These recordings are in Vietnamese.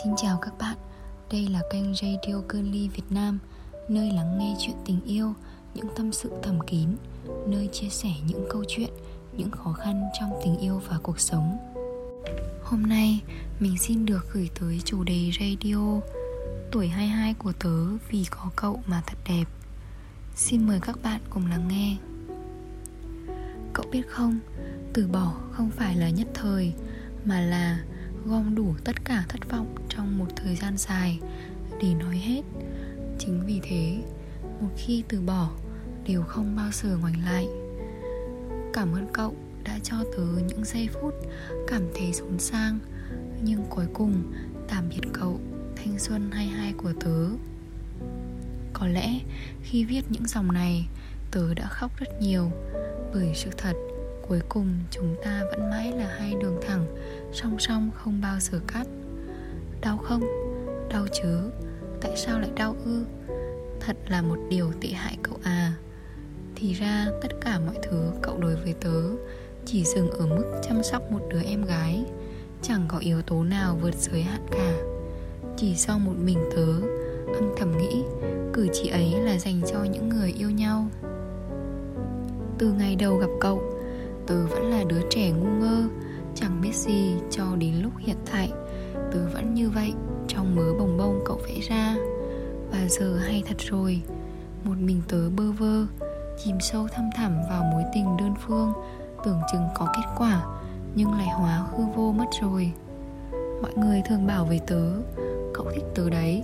Xin chào các bạn, đây là kênh Radio Girly Việt Nam Nơi lắng nghe chuyện tình yêu, những tâm sự thầm kín Nơi chia sẻ những câu chuyện, những khó khăn trong tình yêu và cuộc sống. Hôm nay mình xin được gửi tới chủ đề radio Tuổi 22 của tớ vì có cậu mà thật đẹp. Xin mời các bạn cùng lắng nghe. Cậu biết không, từ bỏ không phải là nhất thời Mà là gom đủ tất cả thất vọng trong một thời gian dài để nói hết. Chính vì thế, một khi từ bỏ đều không bao giờ ngoảnh lại. Cảm ơn cậu đã cho tớ những giây phút cảm thấy xốn sang nhưng cuối cùng tạm biệt cậu, thanh xuân 22 của tớ. Có lẽ khi viết những dòng này, tớ đã khóc rất nhiều bởi sự thật cuối cùng chúng ta vẫn mãi là hai đường thẳng, song song không bao giờ cắt. Đau không? Đau chứ. Tại sao lại đau ư? Thật là một điều tệ hại cậu à. Thì ra tất cả mọi thứ cậu đối với tớ chỉ dừng ở mức chăm sóc một đứa em gái, chẳng có yếu tố nào vượt giới hạn cả. Chỉ do một mình tớ, âm thầm nghĩ cử chỉ ấy là dành cho những người yêu nhau. Từ ngày đầu gặp cậu tớ vẫn là đứa trẻ ngu ngơ, chẳng biết gì cho đến lúc hiện tại. Tớ vẫn như vậy, trong mớ bồng bông cậu vẽ ra. Và giờ hay thật rồi, một mình tớ bơ vơ, chìm sâu thăm thẳm vào mối tình đơn phương, tưởng chừng có kết quả, nhưng lại hóa hư vô mất rồi. Mọi người thường bảo về tớ, cậu thích tớ đấy.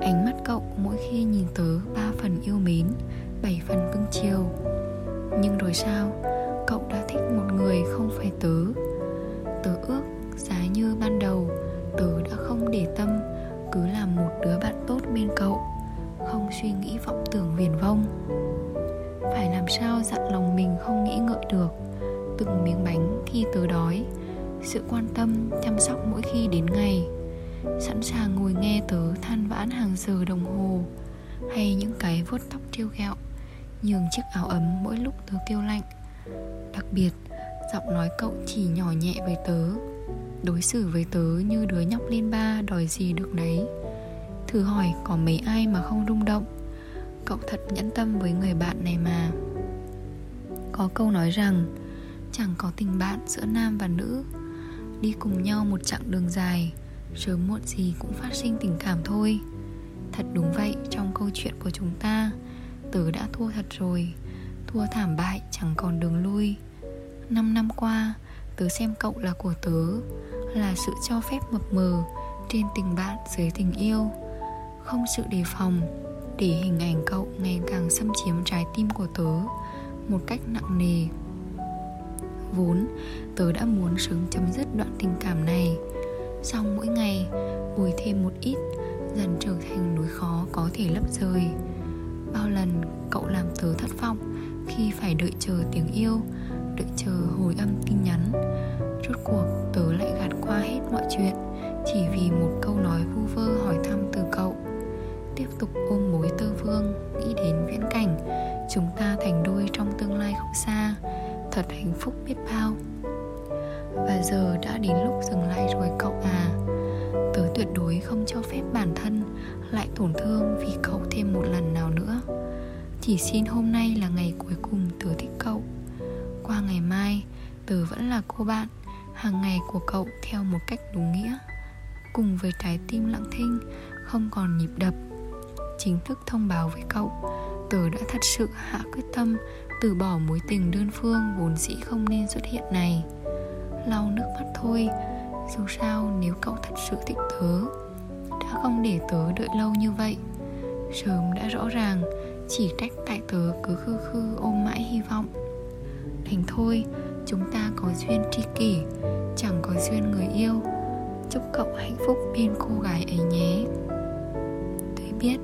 Ánh mắt cậu mỗi khi nhìn tớ ba phần yêu mến, bảy phần cưng chiều. Nhưng rồi sao? Cậu đã thích một người không phải tớ. Tớ ước, giá như ban đầu, tớ đã không để tâm, cứ làm một đứa bạn tốt bên cậu, không suy nghĩ vọng tưởng viển vông. Phải làm sao dặn lòng mình không nghĩ ngợi được? Từng miếng bánh khi tớ đói, sự quan tâm chăm sóc mỗi khi đến ngày. Sẵn sàng ngồi nghe tớ than vãn hàng giờ đồng hồ, hay những cái vuốt tóc trêu ghẹo, nhường chiếc áo ấm mỗi lúc tớ kêu lạnh đặc biệt, giọng nói cậu chỉ nhỏ nhẹ với tớ, đối xử với tớ như đứa nhóc lên ba đòi gì được đấy thử hỏi có mấy ai mà không rung động? Cậu thật nhẫn tâm với người bạn này mà. Có câu nói rằng, chẳng có tình bạn giữa nam và nữ. Đi cùng nhau một chặng đường dài, sớm muộn gì cũng phát sinh tình cảm thôi. Thật đúng vậy, trong câu chuyện của chúng ta, tớ đã thua thật rồi thua thảm bại, chẳng còn đường lui. Năm năm qua, tớ xem cậu là của tớ, là sự cho phép mập mờ trên tình bạn dưới tình yêu. Không sự đề phòng, để hình ảnh cậu ngày càng xâm chiếm trái tim của tớ một cách nặng nề. Vốn, tớ đã muốn sớm chấm dứt đoạn tình cảm này. Xong mỗi ngày, bồi thêm một ít, dần trở thành núi khó có thể lấp rời bao lần cậu làm tớ thất vọng khi phải đợi chờ tiếng yêu, đợi chờ hồi âm tin nhắn. Rốt cuộc, tớ lại gạt qua hết mọi chuyện, chỉ vì một câu nói vu vơ hỏi thăm từ cậu. Tiếp tục ôm mối tơ vương, nghĩ đến viễn cảnh, chúng ta thành đôi trong tương lai không xa. Thật hạnh phúc biết bao. Và giờ đã đến lúc dừng lại rồi cậu à. Tớ tuyệt đối không cho phép bản thân lại tổn thương vì cậu thêm một lần nào nữa chỉ xin hôm nay là ngày cuối cùng tớ thích cậu. Qua ngày mai, tớ vẫn là cô bạn, hàng ngày của cậu theo một cách đúng nghĩa. Cùng với trái tim lặng thinh, không còn nhịp đập, chính thức thông báo với cậu, tớ đã thật sự hạ quyết tâm từ bỏ mối tình đơn phương vốn dĩ không nên xuất hiện này. Lau nước mắt thôi, dù sao nếu cậu thật sự thích tớ, đã không để tớ đợi lâu như vậy. Sớm đã rõ ràng chỉ trách tại tớ cứ khư khư ôm mãi hy vọng. Thành thôi, chúng ta có duyên tri kỷ, chẳng có duyên người yêu. Chúc cậu hạnh phúc bên cô gái ấy nhé. Tôi biết,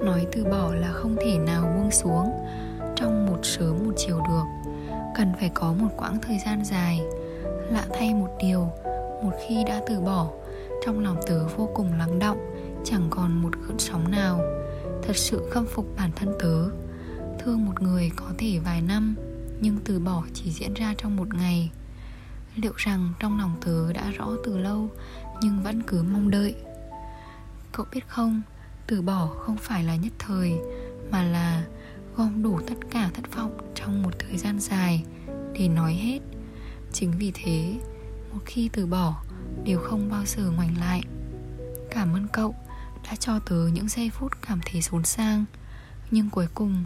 nói từ bỏ là không thể nào buông xuống. Trong một sớm một chiều được, cần phải có một quãng thời gian dài. Lạ thay một điều, một khi đã từ bỏ, trong lòng tớ vô cùng lắng động, chẳng còn một gợn sóng nào thật sự khâm phục bản thân tớ. Thương một người có thể vài năm nhưng từ bỏ chỉ diễn ra trong một ngày. Liệu rằng trong lòng tớ đã rõ từ lâu nhưng vẫn cứ mong đợi. Cậu biết không, từ bỏ không phải là nhất thời Mà là gom đủ tất cả thất vọng trong một thời gian dài. Để nói hết Chính vì thế, một khi từ bỏ Đều không bao giờ ngoảnh lại. Cảm ơn cậu đã cho tớ những giây phút cảm thấy xốn sang. Nhưng cuối cùng,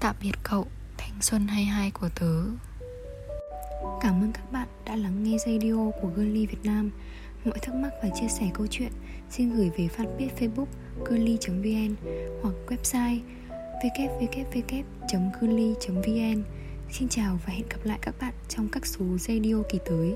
tạm biệt cậu, thanh xuân 22 của tớ. Cảm ơn các bạn đã lắng nghe radio của Girly Việt Nam. Mọi thắc mắc và chia sẻ câu chuyện xin gửi về fanpage Facebook girly.vn hoặc website www.girly.vn Xin chào và hẹn gặp lại các bạn trong các số radio kỳ tới.